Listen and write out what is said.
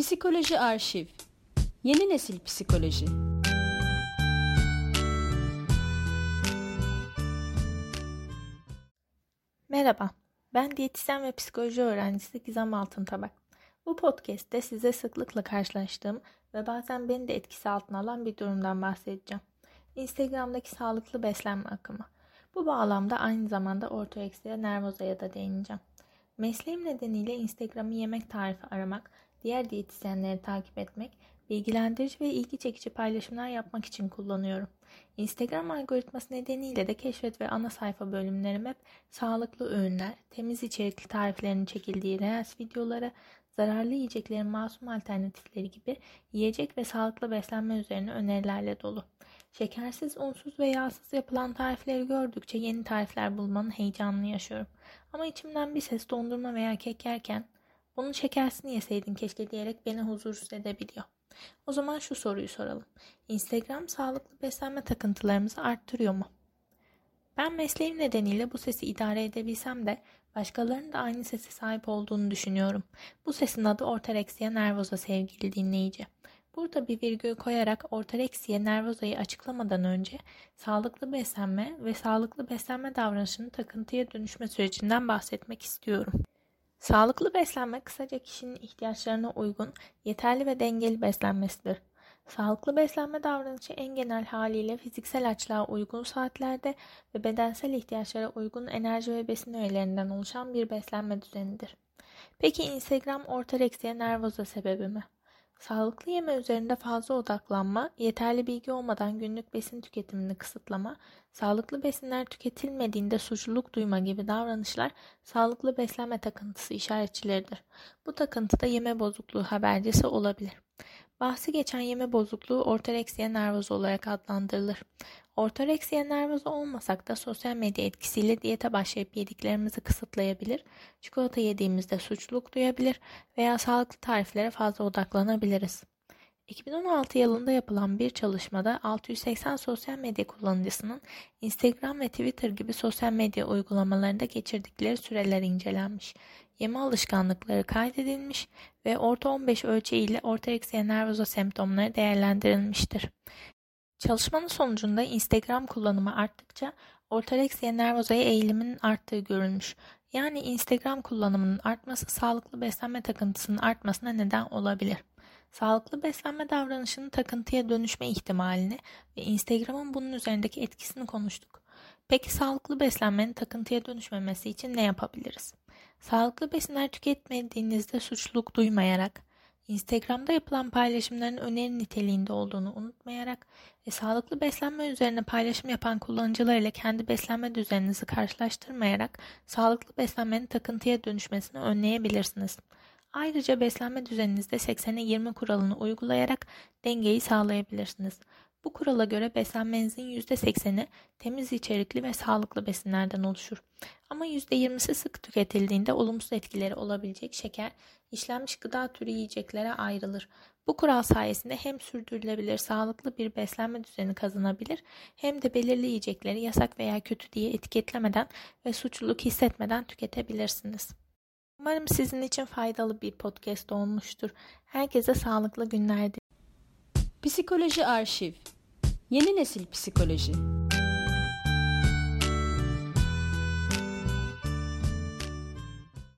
Psikoloji Arşiv Yeni Nesil Psikoloji Merhaba, ben diyetisyen ve psikoloji öğrencisi Gizem Altıntabak. Bu podcast'te size sıklıkla karşılaştığım ve bazen beni de etkisi altına alan bir durumdan bahsedeceğim. Instagram'daki sağlıklı beslenme akımı. Bu bağlamda aynı zamanda ortoreksiye nervozaya da değineceğim. Mesleğim nedeniyle Instagram'ı yemek tarifi aramak diğer diyetisyenleri takip etmek, bilgilendirici ve ilgi çekici paylaşımlar yapmak için kullanıyorum. Instagram algoritması nedeniyle de keşfet ve ana sayfa bölümlerim hep sağlıklı öğünler, temiz içerikli tariflerin çekildiği Reels videoları, zararlı yiyeceklerin masum alternatifleri gibi yiyecek ve sağlıklı beslenme üzerine önerilerle dolu. Şekersiz, unsuz ve yağsız yapılan tarifleri gördükçe yeni tarifler bulmanın heyecanını yaşıyorum. Ama içimden bir ses dondurma veya kek yerken onun şekersini yeseydin keşke diyerek beni huzursuz edebiliyor. O zaman şu soruyu soralım. Instagram sağlıklı beslenme takıntılarımızı arttırıyor mu? Ben mesleğim nedeniyle bu sesi idare edebilsem de başkalarının da aynı sese sahip olduğunu düşünüyorum. Bu sesin adı ortoreksiya nervoza sevgili dinleyici. Burada bir virgül koyarak ortoreksiya nervozayı açıklamadan önce sağlıklı beslenme ve sağlıklı beslenme davranışının takıntıya dönüşme sürecinden bahsetmek istiyorum. Sağlıklı beslenme kısaca kişinin ihtiyaçlarına uygun, yeterli ve dengeli beslenmesidir. Sağlıklı beslenme davranışı en genel haliyle fiziksel açlığa uygun saatlerde ve bedensel ihtiyaçlara uygun enerji ve besin öğelerinden oluşan bir beslenme düzenidir. Peki Instagram ortoreksiye nervoza sebebi mi? Sağlıklı yeme üzerinde fazla odaklanma, yeterli bilgi olmadan günlük besin tüketimini kısıtlama, sağlıklı besinler tüketilmediğinde suçluluk duyma gibi davranışlar sağlıklı beslenme takıntısı işaretçileridir. Bu takıntı da yeme bozukluğu habercisi olabilir. Bahsi geçen yeme bozukluğu ortoreksiya nervozu olarak adlandırılır. Ortoreksiya nervozu olmasak da sosyal medya etkisiyle diyete başlayıp yediklerimizi kısıtlayabilir, çikolata yediğimizde suçluluk duyabilir veya sağlıklı tariflere fazla odaklanabiliriz. 2016 yılında yapılan bir çalışmada 680 sosyal medya kullanıcısının Instagram ve Twitter gibi sosyal medya uygulamalarında geçirdikleri süreler incelenmiş. Yeme alışkanlıkları kaydedilmiş ve orta 15 ölçeği ile ortoreksiya nervoza semptomları değerlendirilmiştir. Çalışmanın sonucunda Instagram kullanımı arttıkça ortoreksiya nervozaya eğilimin arttığı görülmüş. Yani Instagram kullanımının artması sağlıklı beslenme takıntısının artmasına neden olabilir. Sağlıklı beslenme davranışının takıntıya dönüşme ihtimalini ve Instagram'ın bunun üzerindeki etkisini konuştuk. Peki sağlıklı beslenmenin takıntıya dönüşmemesi için ne yapabiliriz? Sağlıklı besinler tüketmediğinizde suçluluk duymayarak, Instagram'da yapılan paylaşımların öneri niteliğinde olduğunu unutmayarak ve sağlıklı beslenme üzerine paylaşım yapan kullanıcılar ile kendi beslenme düzeninizi karşılaştırmayarak sağlıklı beslenmenin takıntıya dönüşmesini önleyebilirsiniz. Ayrıca beslenme düzeninizde 80'e 20 kuralını uygulayarak dengeyi sağlayabilirsiniz. Bu kurala göre beslenmenizin %80'i temiz içerikli ve sağlıklı besinlerden oluşur. Ama %20'si sık tüketildiğinde olumsuz etkileri olabilecek şeker, işlenmiş gıda türü yiyeceklere ayrılır. Bu kural sayesinde hem sürdürülebilir sağlıklı bir beslenme düzeni kazanabilir hem de belirli yiyecekleri yasak veya kötü diye etiketlemeden ve suçluluk hissetmeden tüketebilirsiniz. Umarım sizin için faydalı bir podcast olmuştur. Herkese sağlıklı günler Psikoloji Arşiv. Yeni Nesil Psikoloji